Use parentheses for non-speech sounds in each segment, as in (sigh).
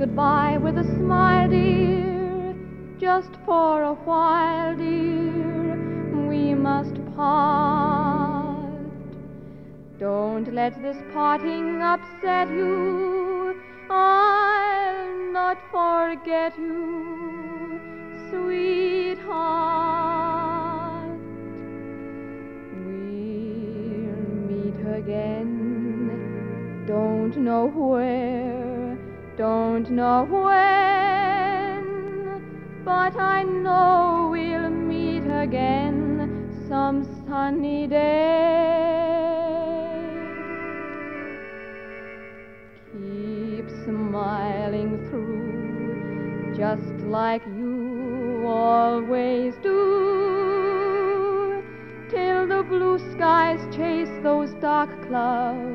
goodbye with a smile, dear, just for a while, dear, we must part. Don't let this parting upset you, I'll not forget you, sweetheart. We'll meet again, don't know where, don't know when, but I know we'll meet again some sunny day. Keep smiling through, just like you always do, till the blue skies chase those dark clouds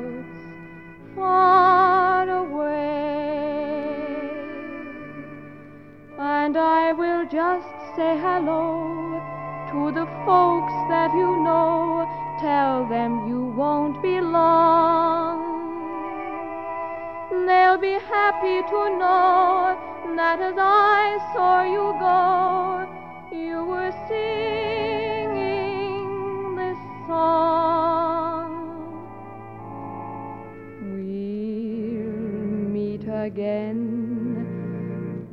just say hello to the folks that you know. Tell them you won't be long. They'll be happy to know that as I saw you go, you were singing this song. We'll meet again.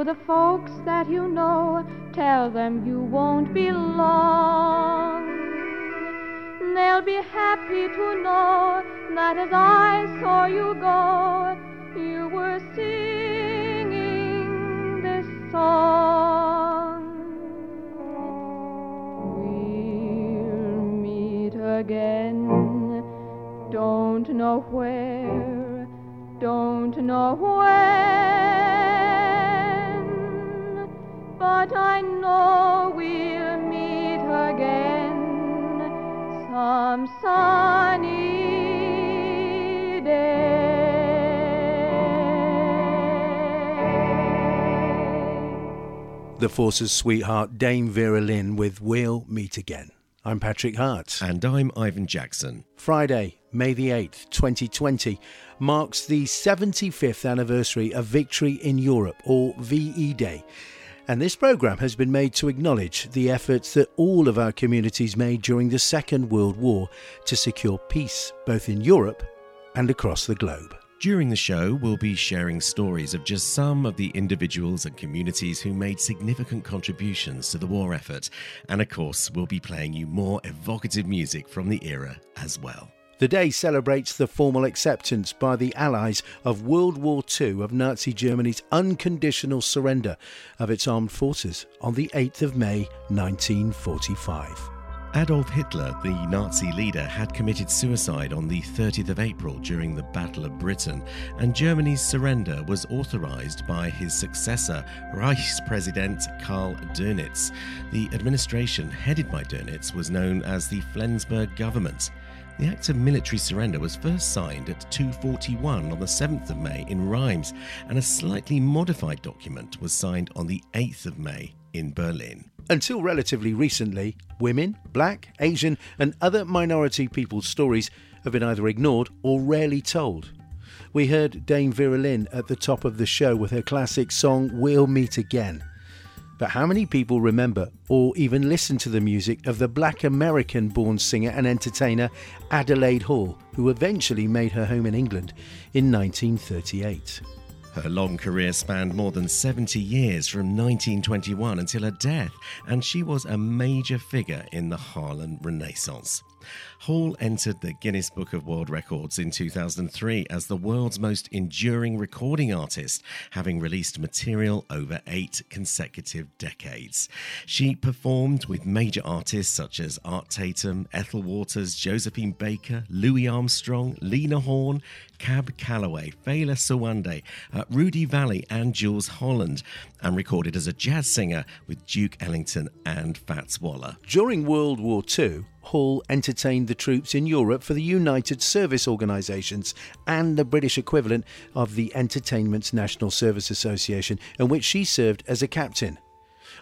To the folks that you know. Tell them you won't be long. They'll be happy to know that as I saw you go, you were singing this song. We'll meet again. Don't know where, don't know when, but I know we'll meet again some sunny day. The Force's sweetheart, Dame Vera Lynn, with We'll Meet Again. I'm Patrick Hart. And I'm Ivan Jackson. Friday, May the 8th, 2020, marks the 75th anniversary of Victory in Europe, or VE Day. And this programme has been made to acknowledge the efforts that all of our communities made during the Second World War to secure peace, both in Europe and across the globe. During the show, we'll be sharing stories of just some of the individuals and communities who made significant contributions to the war effort. And of course, we'll be playing you more evocative music from the era as well. The day celebrates the formal acceptance by the Allies of World War II of Nazi Germany's unconditional surrender of its armed forces on the 8th of May 1945. Adolf Hitler, the Nazi leader, had committed suicide on the 30th of April during the Battle of Britain, and Germany's surrender was authorized by his successor, Reichspräsident Karl Dönitz. The administration headed by Dönitz was known as the Flensburg government. The act of military surrender was first signed at 2:41 on the 7th of May in Reims, and a slightly modified document was signed on the 8th of May in Berlin. Until relatively recently, women, black, Asian, and other minority people's stories have been either ignored or rarely told. We heard Dame Vera Lynn at the top of the show with her classic song We'll Meet Again. But how many people remember or even listen to the music of the black American born singer and entertainer Adelaide Hall, who eventually made her home in England in 1938? Her long career spanned more than 70 years from 1921 until her death, and she was a major figure in the Harlem Renaissance. Hall entered the Guinness Book of World Records in 2003 as the world's most enduring recording artist, having released material over eight consecutive decades. She performed with major artists such as Art Tatum, Ethel Waters, Josephine Baker, Louis Armstrong, Lena Horne, Cab Calloway, Fela Sowande, uh, Rudy Vallee, and Jools Holland, and recorded as a jazz singer with Duke Ellington and Fats Waller. During World War II, Hall entertained the troops in Europe for the United Service Organisations and the British equivalent of the Entertainment's National Service Association, in which she served as a captain.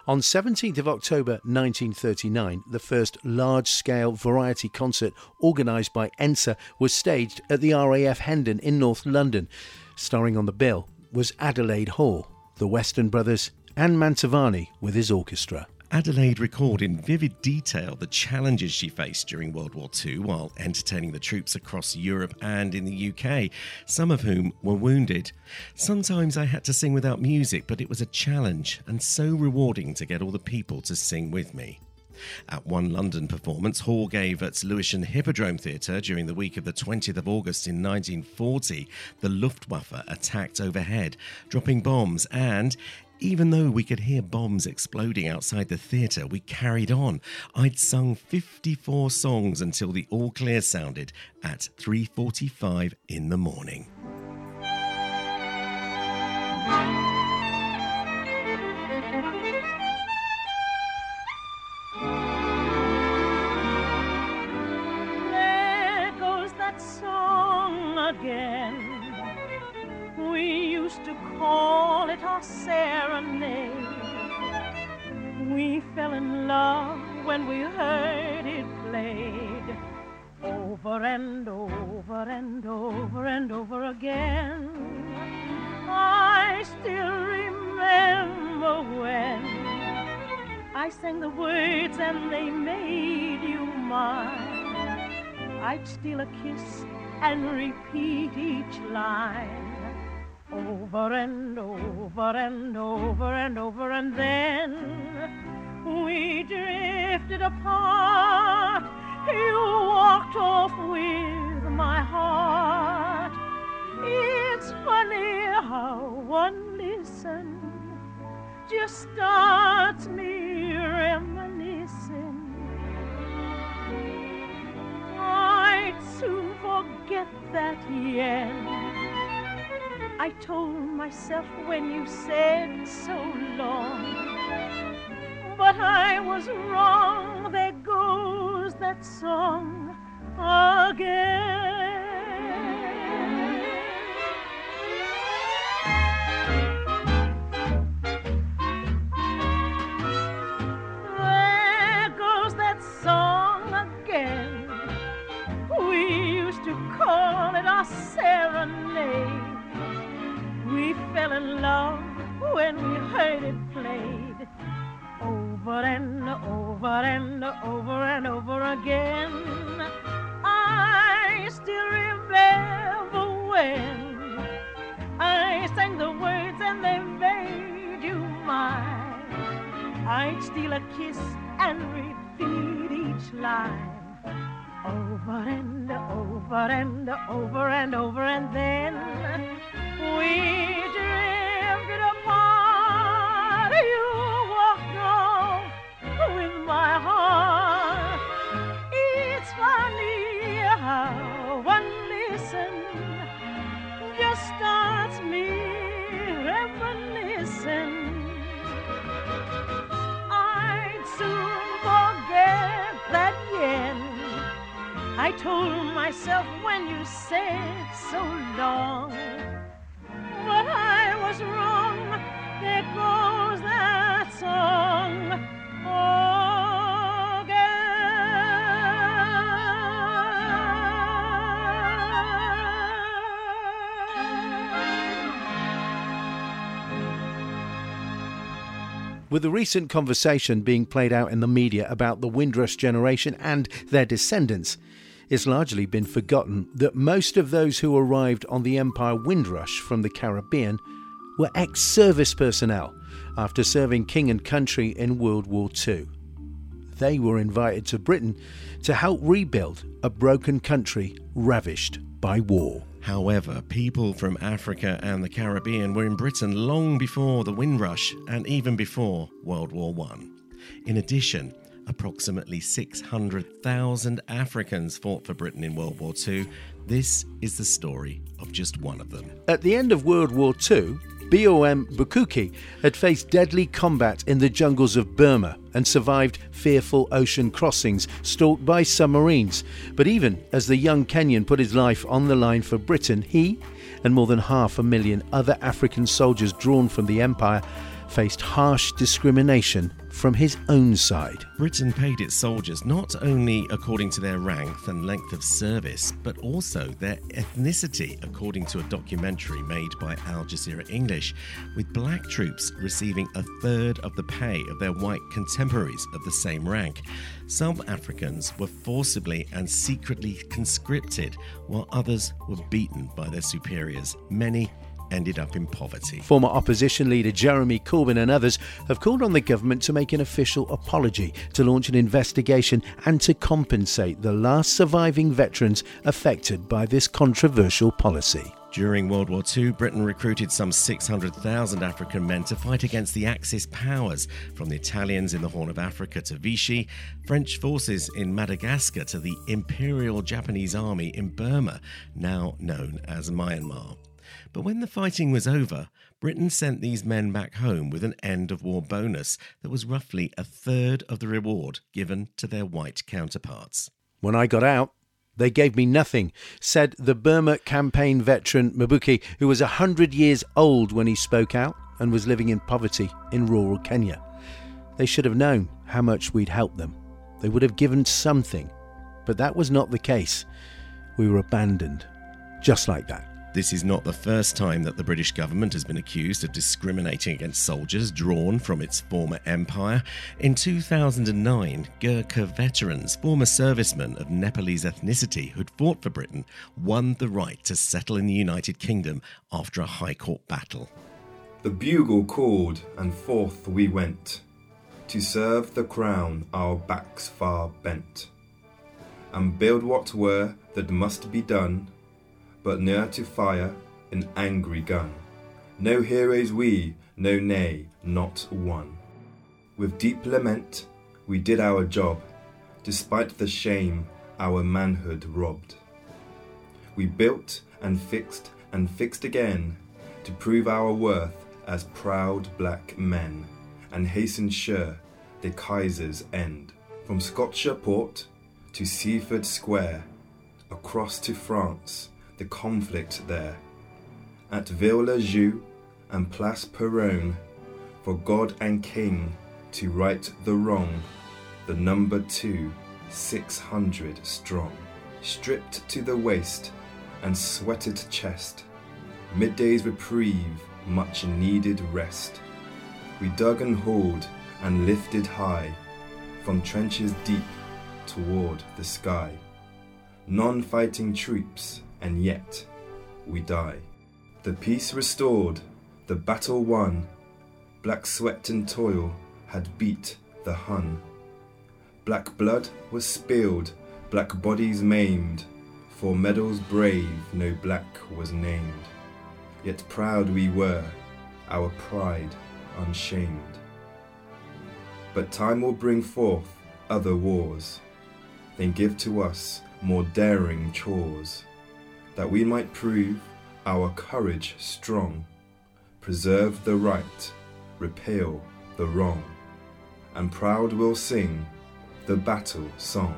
On 17th of October 1939, the first large-scale variety concert organised by ENSA was staged at the RAF Hendon in North London. Starring on the bill was Adelaide Hall, the Western Brothers, and Mantovani with his orchestra. Adelaide recalled in vivid detail the challenges she faced during World War II while entertaining the troops across Europe and in the UK, some of whom were wounded. Sometimes I had to sing without music, but it was a challenge and so rewarding to get all the people to sing with me. At one London performance, Hall gave at Lewisham Hippodrome Theatre during the week of the 20th of August in 1940. The Luftwaffe attacked overhead, dropping bombs, and even though we could hear bombs exploding outside the theatre, we carried on. I'd sung 54 songs until the all clear sounded at 3:45 in the morning. Again. We used to call our serenade. We fell in love when we heard it played over and over and over and over again. I still remember when I sang the words and they made you mine. I'd steal a kiss and repeat each line over and over and over and over, and then we drifted apart. You walked off with my heart. It's funny how one listen just starts me reminiscing. I'd soon forget that yen. I told myself when you said so long. But I was wrong. There goes that song again. With the recent conversation being played out in the media about the Windrush generation and their descendants, it's largely been forgotten that most of those who arrived on the Empire Windrush from the Caribbean were ex service personnel after serving king and country in World War II. They were invited to Britain to help rebuild a broken country ravished by war. However, people from Africa and the Caribbean were in Britain long before the Windrush and even before World War I. In addition, approximately 600,000 Africans fought for Britain in World War II. This is the story of just one of them. At the end of World War II, BOM Bukuki had faced deadly combat in the jungles of Burma and survived fearful ocean crossings stalked by submarines. But even as the young Kenyan put his life on the line for Britain, he and more than half a million other African soldiers drawn from the empire faced harsh discrimination from his own side. Britain paid its soldiers not only according to their rank and length of service, but also their ethnicity, according to a documentary made by Al Jazeera English, with black troops receiving a third of the pay of their white contemporaries of the same rank. Some Africans were forcibly and secretly conscripted, while others were beaten by their superiors. Many ended up in poverty. Former opposition leader Jeremy Corbyn and others have called on the government to make an official apology, to launch an investigation, and to compensate the last surviving veterans affected by this controversial policy. During World War II, Britain recruited some 600,000 African men to fight against the Axis powers, from the Italians in the Horn of Africa to Vichy, French forces in Madagascar to the Imperial Japanese Army in Burma, now known as Myanmar. But when the fighting was over, Britain sent these men back home with an end of war bonus that was roughly a third of the reward given to their white counterparts. When I got out, they gave me nothing, said the Burma campaign veteran Mabuki, who was 100 years old when he spoke out and was living in poverty in rural Kenya. They should have known how much we'd helped them. They would have given something. But that was not the case. We were abandoned. Just like that. This is not the first time that the British government has been accused of discriminating against soldiers drawn from its former empire. In 2009, Gurkha veterans, former servicemen of Nepalese ethnicity who'd fought for Britain, won the right to settle in the United Kingdom after a High Court battle. The bugle called, and forth we went to serve the crown, our backs far bent, and build what were that must be done but ne'er to fire an angry gun. No heroes we, no nay, not one. With deep lament, we did our job, despite the shame our manhood robbed. We built and fixed and fixed again to prove our worth as proud black men and hasten sure the Kaiser's end. From Scotia Port to Seaford Square, across to France, the conflict there. At Ville-le-Jeu and Place Peronne, for God and King to right the wrong, the number two, six hundred strong, stripped to the waist and sweated chest, midday's reprieve, much needed rest. We dug and hauled and lifted high from trenches deep toward the sky. Non fighting troops and yet we die. The peace restored, the battle won, black sweat and toil had beat the Hun. Black blood was spilled, black bodies maimed, for medals brave no black was named. Yet proud we were, our pride unshamed. But time will bring forth other wars, then give to us more daring chores that we might prove our courage strong, preserve the right, repel the wrong, and proud will sing the battle song.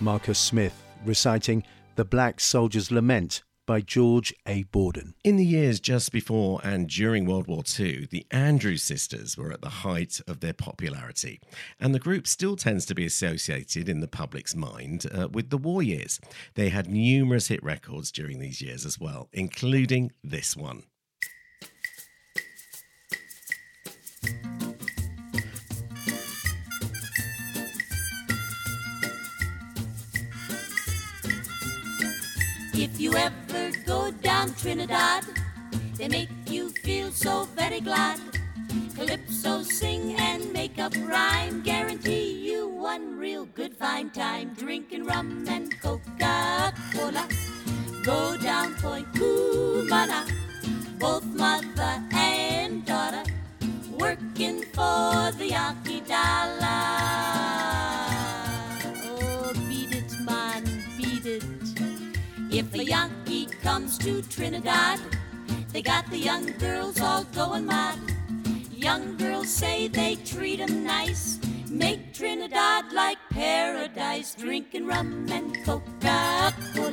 Marcus Smith reciting The Black Soldier's Lament by George A. Borden. In the years just before and during World War II, the Andrews sisters were at the height of their popularity, and the group still tends to be associated in the public's mind uh, with the war years. They had numerous hit records during these years as well, including this one. If you ever go down Trinidad, they make you feel so very glad. Calypso sing and make up rhyme. Guarantee you one real good fine time. Drinking rum and Coca Cola. Go down Point Cumana. Both mother Trinidad, they got the young girls all going mad. Young girls say they treat 'em nice, make Trinidad like paradise, drinking rum and Coca-Cola.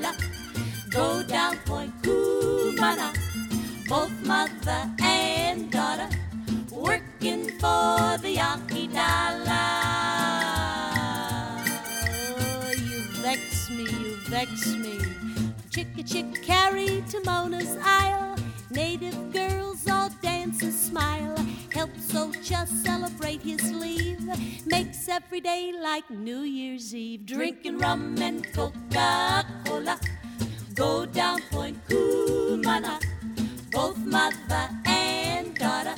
Chick carry to Mona's Isle. Native girls all dance and smile. Help Socha celebrate his leave. Makes every day like New Year's Eve. Drinking rum and Coca Cola. Go down Point Cumana. Both mother and daughter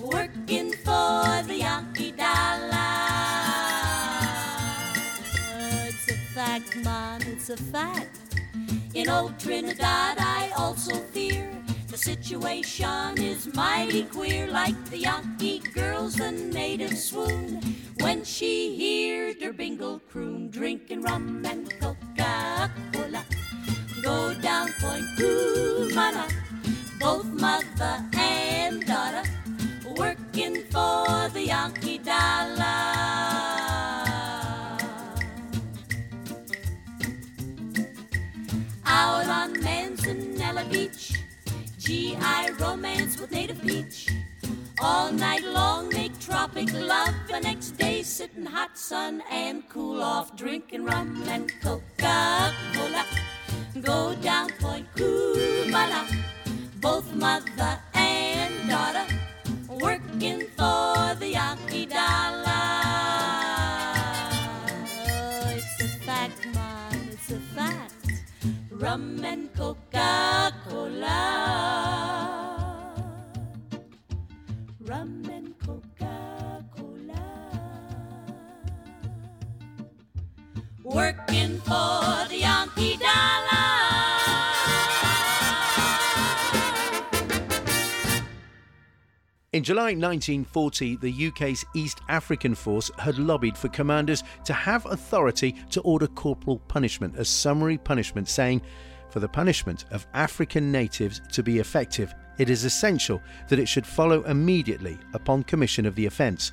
working for the Yankee dollar. It's a fact, man, it's a fact. In old Trinidad, I also fear the situation is mighty queer, like the Yankee girls, the natives swoon when she hears their bingle croon, drinking rum and Coca-Cola. Go down Point Cumana, both mother and daughter, working for the Yankee dollar. Beach, GI romance with native peach. All night long make tropic love. The next day sit in hot sun and cool off, drinking rum and Coca-Cola. Go down Point Cumana, both mother Rum and Coca-Cola. Rum and Coca-Cola. Working for the Yankee dollar. In July 1940, the UK's East African Force had lobbied for commanders to have authority to order corporal punishment as summary punishment, saying, For the punishment of African natives to be effective, it is essential that it should follow immediately upon commission of the offence.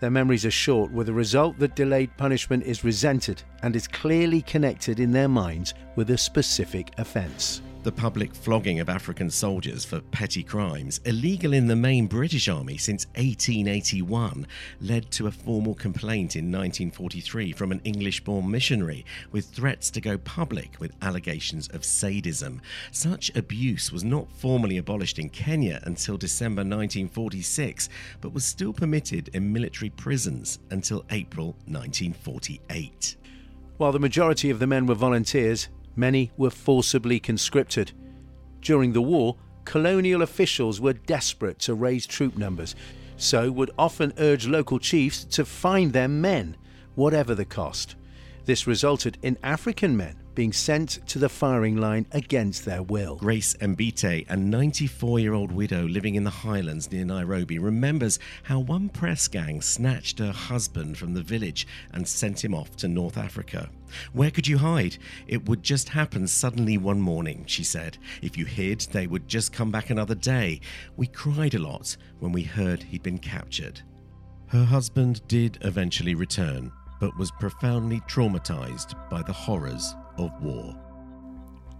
Their memories are short, with the result that delayed punishment is resented and is clearly connected in their minds with a specific offence. The public flogging of African soldiers for petty crimes, illegal in the main British Army since 1881, led to a formal complaint in 1943 from an English born missionary with threats to go public with allegations of sadism. Such abuse was not formally abolished in Kenya until December 1946, but was still permitted in military prisons until April 1948. While the majority of the men were volunteers, many were forcibly conscripted. During the war, colonial officials were desperate to raise troop numbers, so would often urge local chiefs to find their men, whatever the cost. This resulted in African men being sent to the firing line against their will. Grace Mbite, a 94 year old widow living in the highlands near Nairobi, remembers how one press gang snatched her husband from the village and sent him off to North Africa. Where could you hide? It would just happen suddenly one morning, she said. If you hid, they would just come back another day. We cried a lot when we heard he'd been captured. Her husband did eventually return, but was profoundly traumatized by the horrors of war.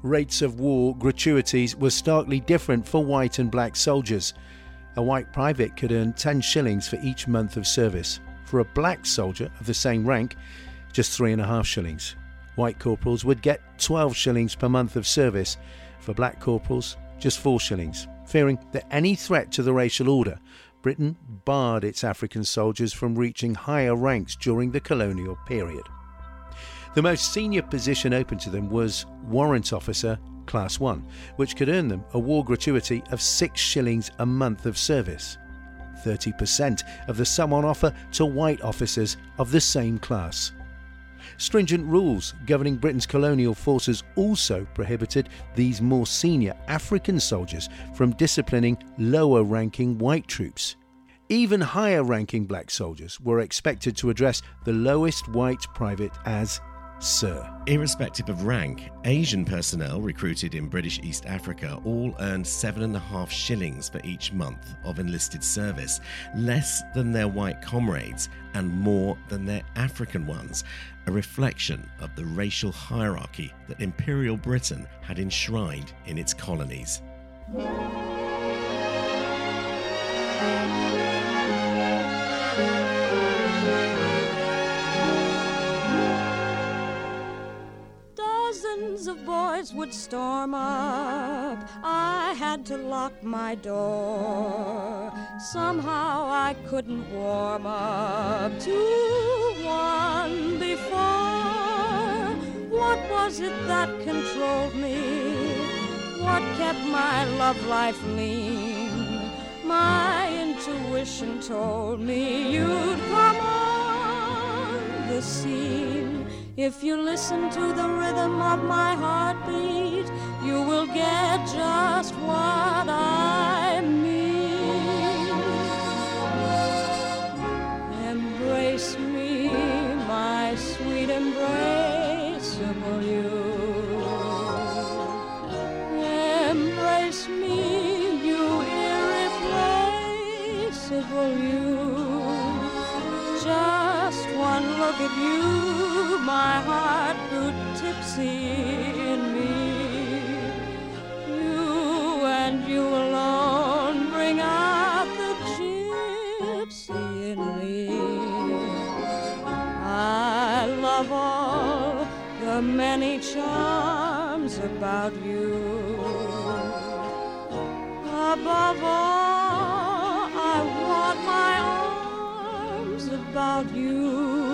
Rates of war gratuities were starkly different for white and black soldiers. A white private could earn 10 shillings for each month of service. For a black soldier of the same rank, just three and a half shillings. White corporals would get 12 shillings per month of service. For black corporals, just four shillings. Fearing that any threat to the racial order, Britain barred its African soldiers from reaching higher ranks during the colonial period. The most senior position open to them was warrant officer Class 1, which could earn them a war gratuity of 6 shillings a month of service. 30% of the sum on offer to white officers of the same class. Stringent rules governing Britain's colonial forces also prohibited these more senior African soldiers from disciplining lower ranking white troops. Even higher ranking black soldiers were expected to address the lowest white private as Sir. Irrespective of rank, Asian personnel recruited in British East Africa all earned seven and a half shillings for each month of enlisted service, less than their white comrades and more than their African ones, a reflection of the racial hierarchy that Imperial Britain had enshrined in its colonies. Of boys would storm up. I had to lock my door. Somehow I couldn't warm up to one before. What was it that controlled me? What kept my love life lean? My intuition told me you'd come on the scene. If you listen to the rhythm of my heartbeat, you will get just what I heart grew tipsy in me. You and you alone bring out the gypsy in me. I love all the many charms about you. Above all, I want my arms about you.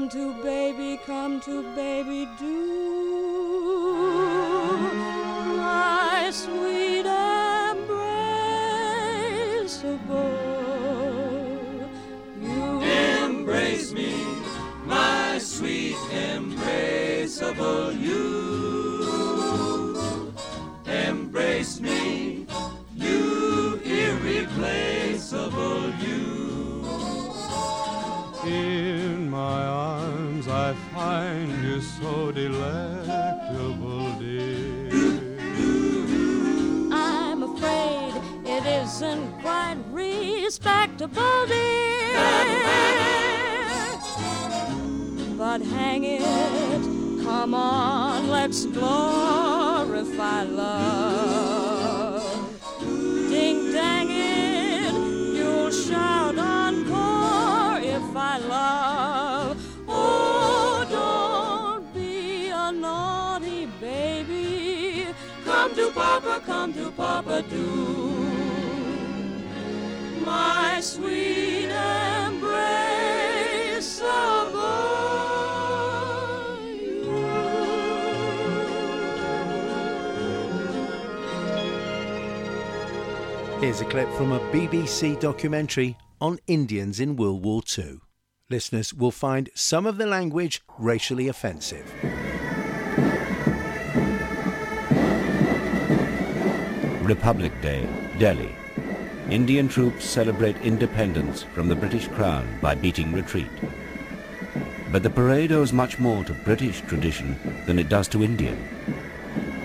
Come to baby, come to baby, do. My sweet embraceable. Oh you Embrace me, my sweet embraceable oh you. Find you so delectable, dear. I'm afraid it isn't quite respectable, dear. But hang it, come on, let's glorify love. Papa, come to Papa, do. My sweet embraceable. Here's a clip from a BBC documentary on Indians in World War II. Listeners will find some of the language racially offensive. Republic Day, Delhi. Indian troops celebrate independence from the British Crown by beating retreat. But the parade owes much more to British tradition than it does to Indian.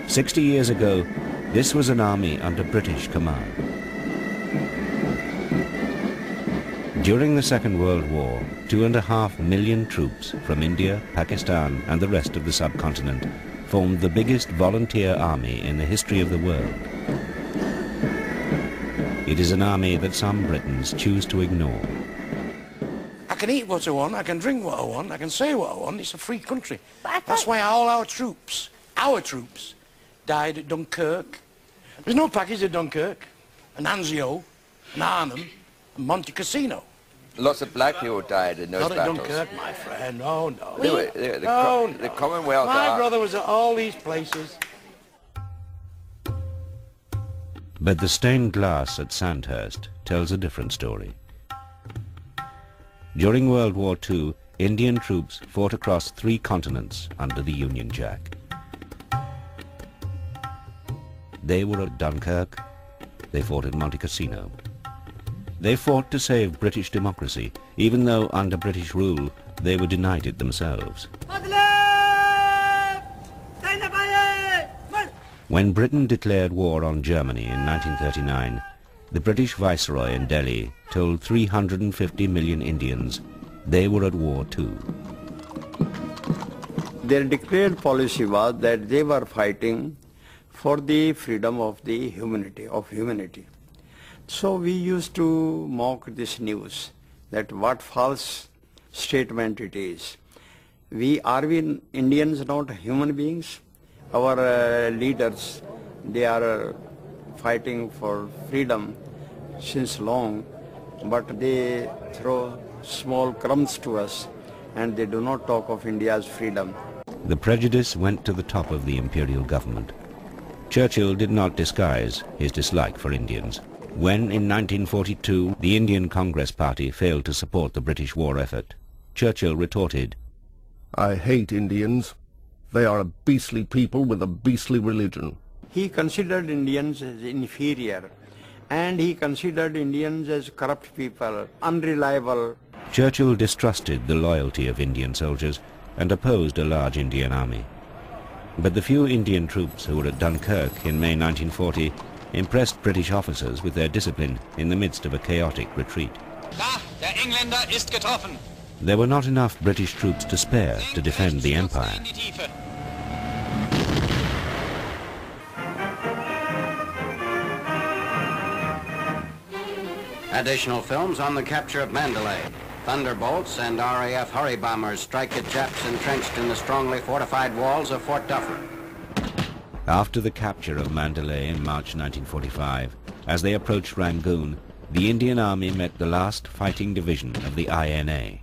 Sixty years ago, this was an army under British command. During the Second World War, two and a half million troops from India, Pakistan and the rest of the subcontinent formed the biggest volunteer army in the history of the world. It is an army that some Britons choose to ignore. I can eat what I want, I can drink what I want, I can say what I want. It's a free country. That's why all our troops, our troops, died at Dunkirk. There's no package at Dunkirk, and Anzio, and Arnhem, and Monte Cassino. Lots of black people died in those Not at battles. Dunkirk, my friend. Oh, no. They were- they were the, oh, Co- the no. Commonwealth. My are- brother was at all these places. But the stained glass at Sandhurst tells a different story. During World War II, Indian troops fought across three continents under the Union Jack. They were at Dunkirk, they fought at Monte Cassino. They fought to save British democracy, even though under British rule they were denied it themselves. When Britain declared war on Germany in 1939, the British Viceroy in Delhi told 350 million Indians they were at war too. Their declared policy was that they were fighting for the freedom of the humanity, of humanity. So we used to mock this news that what false statement it is. We are we Indians not human beings? Our uh, leaders, they are uh, fighting for freedom since long, but they throw small crumbs to us and they do not talk of India's freedom. The prejudice went to the top of the imperial government. Churchill did not disguise his dislike for Indians. When in 1942 the Indian Congress Party failed to support the British war effort, Churchill retorted, I hate Indians. They are a beastly people with a beastly religion. He considered Indians as inferior and he considered Indians as corrupt people, unreliable. Churchill distrusted the loyalty of Indian soldiers and opposed a large Indian army. But the few Indian troops who were at Dunkirk in May 1940 impressed British officers with their discipline in the midst of a chaotic retreat. Da, der Engländer ist getroffen. There were not enough British troops to spare to defend the empire. Additional films on the capture of Mandalay. Thunderbolts and RAF Hurribombers strike at Japs entrenched in the strongly fortified walls of Fort Duffer. After the capture of Mandalay in March 1945, as they approached Rangoon, the Indian Army met the last fighting division of the INA.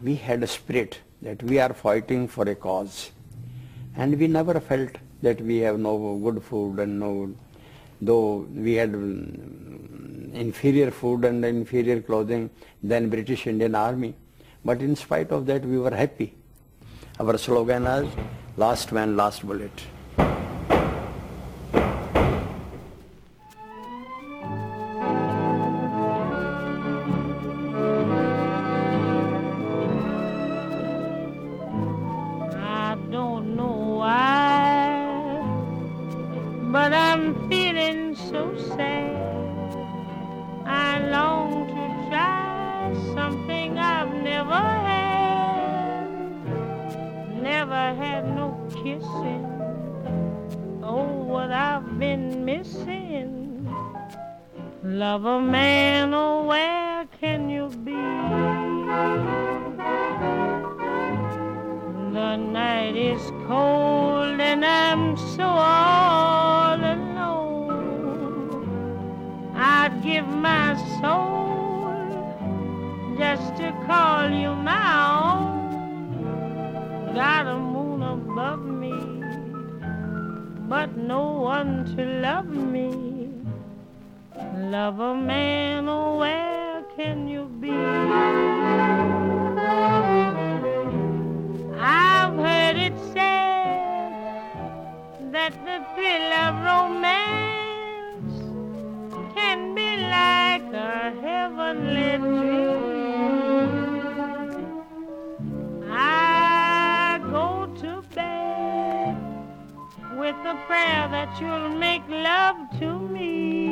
We had a spirit that we are fighting for a cause and we never felt that we have no good food and no, though we had mm, inferior food and inferior clothing than British Indian Army. But in spite of that, we were happy. Our slogan is, last man, last bullet. Prayer that you'll make love to me.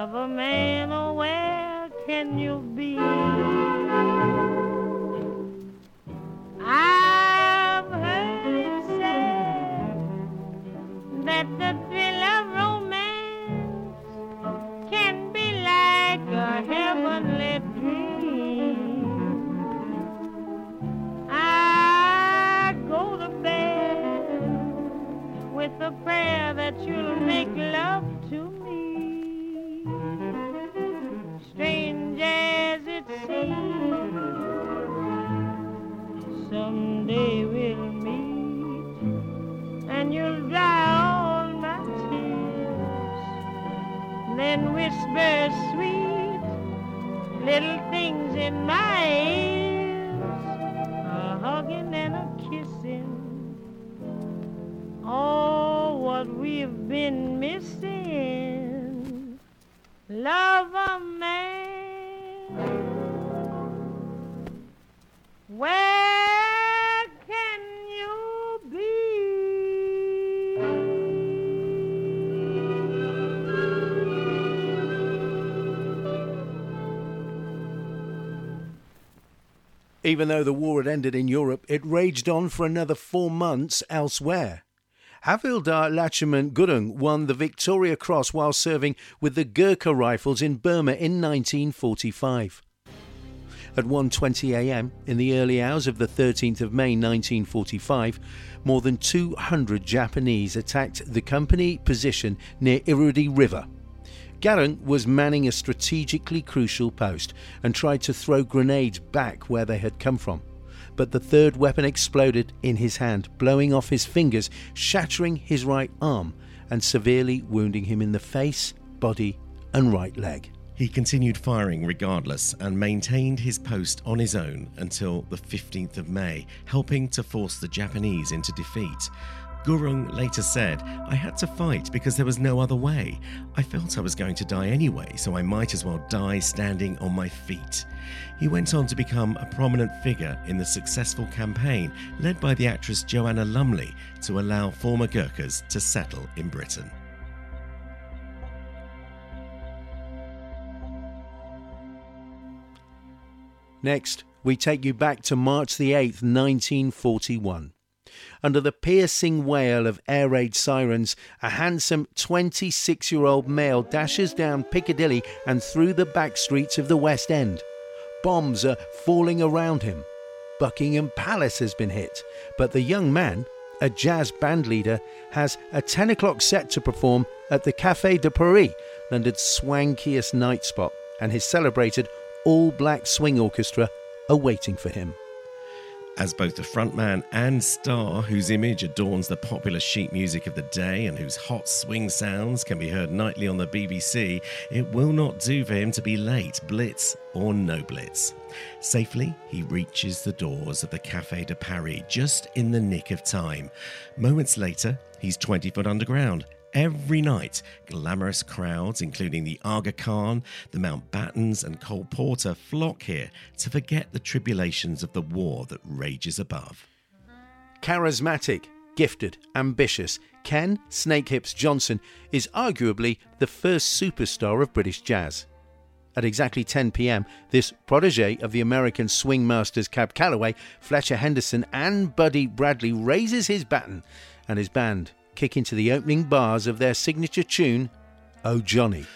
Love a man, oh, where can you be? Even though the war had ended in Europe, it raged on for another four months elsewhere. Havildar Lachhiman Gurung won the Victoria Cross while serving with the Gurkha Rifles in Burma in 1945. At 1:20 a.m. in the early hours of the 13th of May 1945, more than 200 Japanese attacked the company position near Irrawaddy River. Gurung was manning a strategically crucial post and tried to throw grenades back where they had come from. But the third weapon exploded in his hand, blowing off his fingers, shattering his right arm, and severely wounding him in the face, body, and right leg. He continued firing regardless and maintained his post on his own until the 15th of May, helping to force the Japanese into defeat. Gurung later said, I had to fight because there was no other way. I felt I was going to die anyway, so I might as well die standing on my feet. He went on to become a prominent figure in the successful campaign led by the actress Joanna Lumley to allow former Gurkhas to settle in Britain. Next, we take you back to March the 8th, 1941. Under the piercing wail of air raid sirens, a handsome 26 year old male dashes down Piccadilly and through the back streets of the West End. Bombs are falling around him. Buckingham Palace has been hit, but the young man, a jazz band leader, has a 10 o'clock set to perform at the Café de Paris, London's swankiest night spot, and his celebrated all black swing orchestra are waiting for him. As both the frontman and star, whose image adorns the popular sheet music of the day and whose hot swing sounds can be heard nightly on the BBC, it will not do for him to be late, blitz or no blitz. Safely, he reaches the doors of the Café de Paris just in the nick of time. Moments later, he's 20 foot underground Every night, glamorous crowds, including the Aga Khan, the Mountbattens, and Cole Porter, flock here to forget the tribulations of the war that rages above. Charismatic, gifted, ambitious, Ken Snakehips Johnson is arguably the first superstar of British jazz. At exactly 10 pm, this protege of the American swing masters Cab Calloway, Fletcher Henderson, and Buddy Bradley raises his baton, and his band kick into the opening bars of their signature tune, Oh Johnny.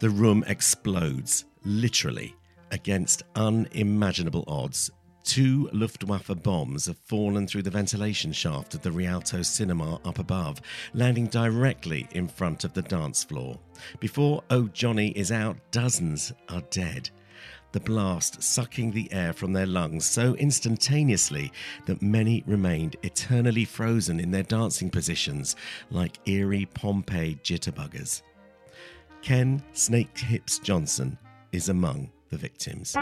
The room explodes, literally, against unimaginable odds. Two Luftwaffe bombs have fallen through the ventilation shaft of the Rialto cinema up above, landing directly in front of the dance floor. Before Oh Johnny is out, dozens are dead the blast sucking the air from their lungs so instantaneously that many remained eternally frozen in their dancing positions like eerie Pompeii jitterbuggers. Ken Snake Hips Johnson is among the victims.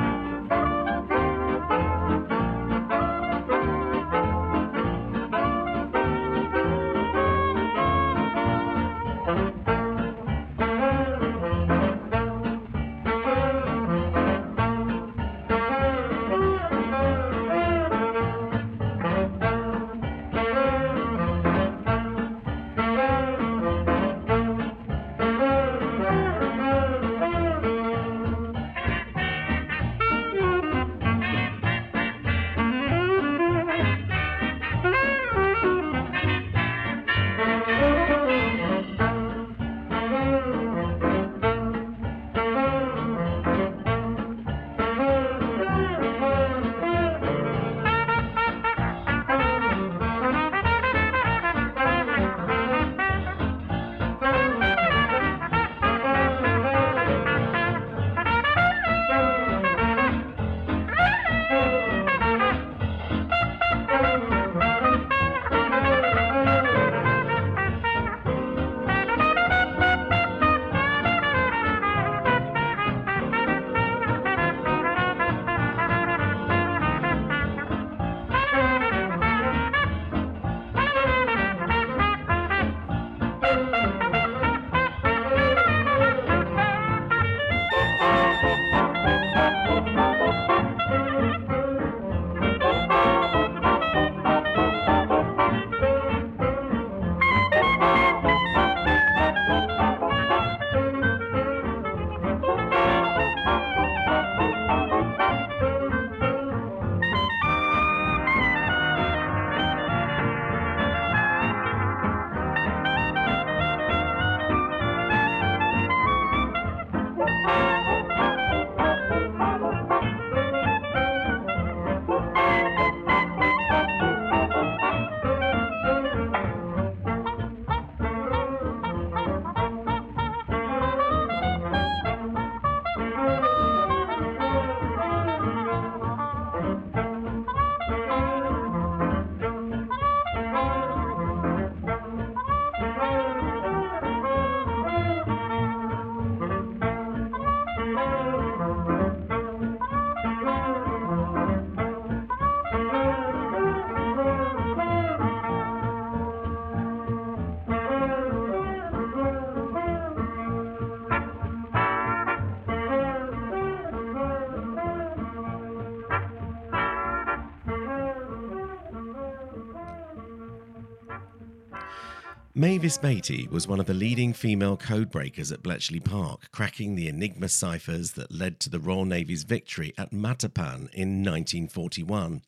Mavis Batey was one of the leading female codebreakers at Bletchley Park, cracking the Enigma ciphers that led to the Royal Navy's victory at Matapan in 1941.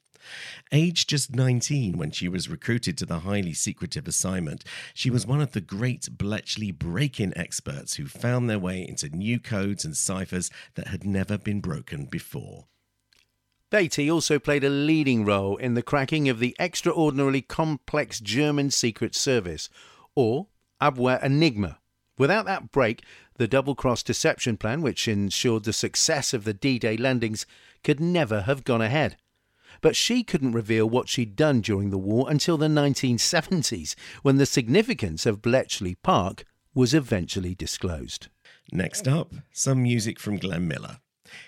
Aged just 19 when she was recruited to the highly secretive assignment, she was one of the great Bletchley break in experts who found their way into new codes and ciphers that had never been broken before. Batey also played a leading role in the cracking of the extraordinarily complex German Secret Service, or Abwehr Enigma. Without that break, the double cross deception plan, which ensured the success of the D Day landings, could never have gone ahead. But she couldn't reveal what she'd done during the war until the 1970s, when the significance of Bletchley Park was eventually disclosed. Next up, some music from Glenn Miller.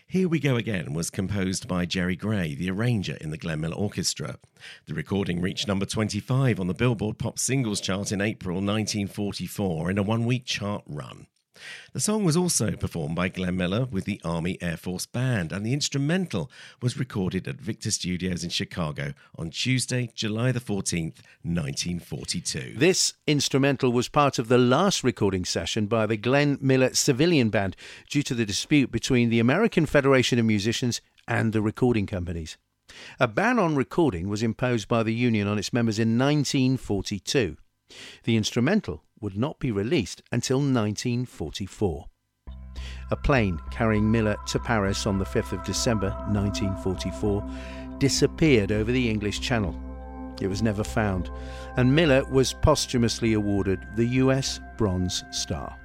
Here We Go Again was composed by Jerry Gray, the arranger in the Glenn Miller Orchestra. The recording reached number 25 on the Billboard Pop Singles chart in April 1944 in a one week chart run. The song was also performed by Glenn Miller with the Army Air Force Band, and the instrumental was recorded at Victor Studios in Chicago on Tuesday, July the 14th, 1942. This instrumental was part of the last recording session by the Glenn Miller Civilian Band due to the dispute between the American Federation of Musicians and the recording companies. A ban on recording was imposed by the union on its members in 1942. The instrumental would not be released until 1944. A plane carrying Miller to Paris on the 5th of December 1944 disappeared over the English Channel. It was never found, and Miller was posthumously awarded the US Bronze Star.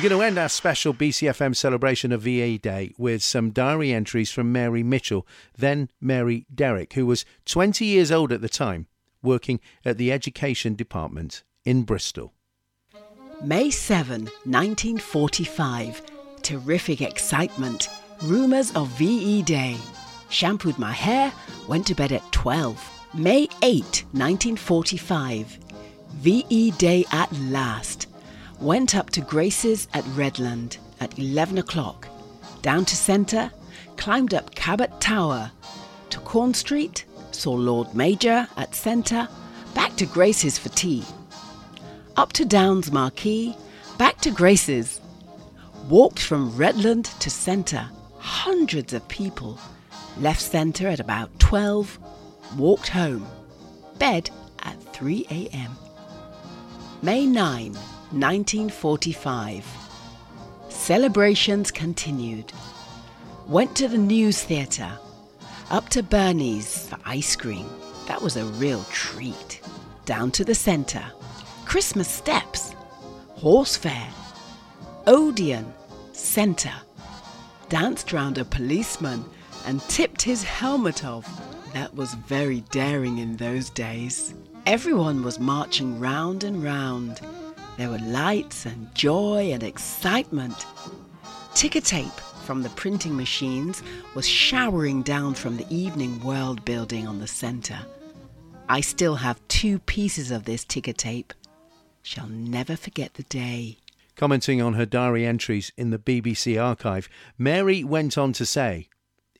We're going to end our special BCFM celebration of VE Day with some diary entries from Mary Mitchell, then Mary Derrick, who was 20 years old at the time, working at the Education Department in Bristol. May 7, 1945. Terrific excitement. Rumours of VE Day. Shampooed my hair, went to bed at 12. May 8, 1945. VE Day at last. Went up to Grace's at Redland at 11 o'clock. Down to Centre, climbed up Cabot Tower. To Corn Street, saw Lord Major at Centre, back to Grace's for tea. Up to Downs Marquee, back to Grace's. Walked from Redland to Centre, hundreds of people. Left Centre at about 12, walked home. Bed at 3 a.m. May 9, 1945. Celebrations continued. Went to the News Theatre. Up to Bernie's for ice cream. That was a real treat. Down to the centre. Christmas steps. Horse fair. Odeon. Centre. Danced round a policeman and tipped his helmet off. That was very daring in those days. Everyone was marching round and round. There were lights and joy and excitement. Ticker tape from the printing machines was showering down from the Evening World building on the centre. I still have two pieces of this ticker tape. Shall never forget the day. Commenting on her diary entries in the BBC archive, Mary went on to say,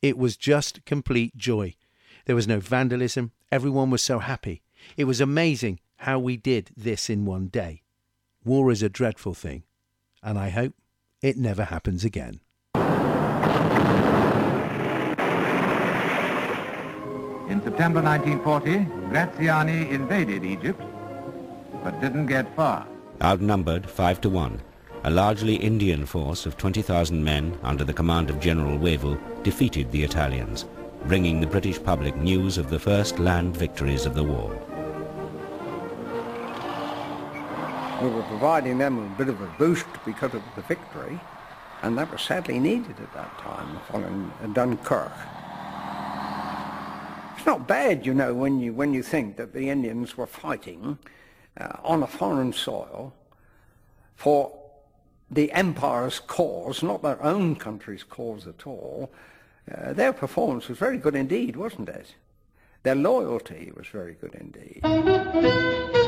It was just complete joy. There was no vandalism. Everyone was so happy. It was amazing how we did this in one day. War is a dreadful thing, and I hope it never happens again. In September 1940, Graziani invaded Egypt, but didn't get far. Outnumbered five to one, a largely Indian force of 20,000 men under the command of General Wavell defeated the Italians, bringing the British public news of the first land victories of the war. We were providing them a bit of a boost because of the victory, and that was sadly needed at that time, following Dunkirk. It's not bad, you know, when you, when you think that the Indians were fighting uh, on a foreign soil for the empire's cause, not their own country's cause at all. Uh, their performance was very good indeed, wasn't it? Their loyalty was very good indeed.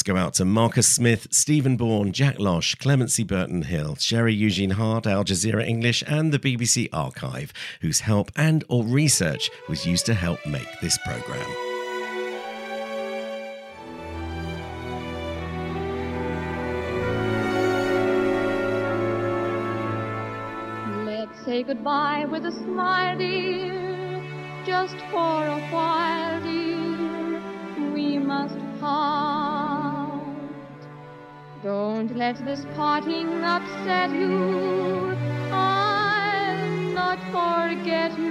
Thanks go out to Marcus Smith, Stephen Bourne, Jack Losh, Clemency Burton Hill, Sherry Eugene Hart, Al Jazeera English, and the BBC Archive, whose help and or research was used to help make this programme. Let's say goodbye with a smile, dear, just for a while, dear. Don't let this parting upset you. I'll not forget you,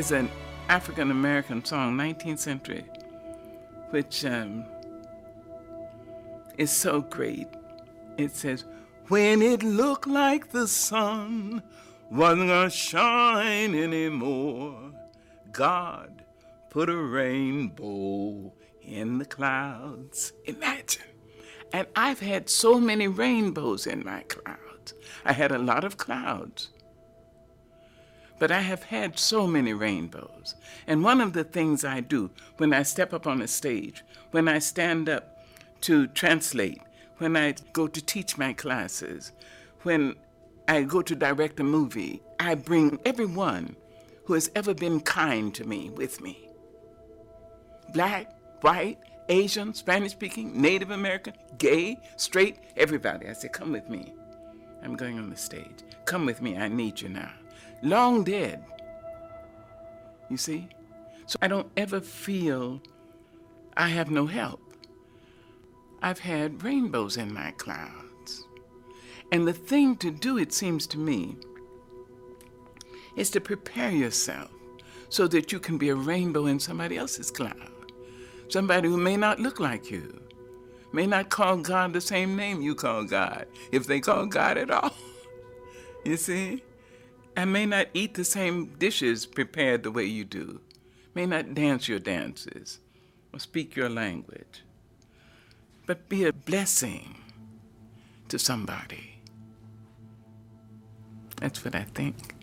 There's an African American song, 19th century, which um, is so great. It says, When it looked like the sun wasn't gonna shine anymore, God put a rainbow in the clouds. Imagine. And I've had so many rainbows in my clouds. I had a lot of clouds. But I have had so many rainbows. And one of the things I do when I step up on a stage, when I stand up to translate, when I go to teach my classes, when I go to direct a movie, I bring everyone who has ever been kind to me with me. Black, white, Asian, Spanish speaking, Native American, gay, straight, everybody. I say, come with me. I'm going on the stage. Come with me. I need you now. Long dead. You see? So I don't ever feel I have no help. I've had rainbows in my clouds. And the thing to do, it seems to me, is to prepare yourself so that you can be a rainbow in somebody else's cloud. Somebody who may not look like you, may not call God the same name you call God, if they call God at all. (laughs) you see? And may not eat the same dishes prepared the way you do, may not dance your dances or speak your language, but be a blessing to somebody. That's what I think.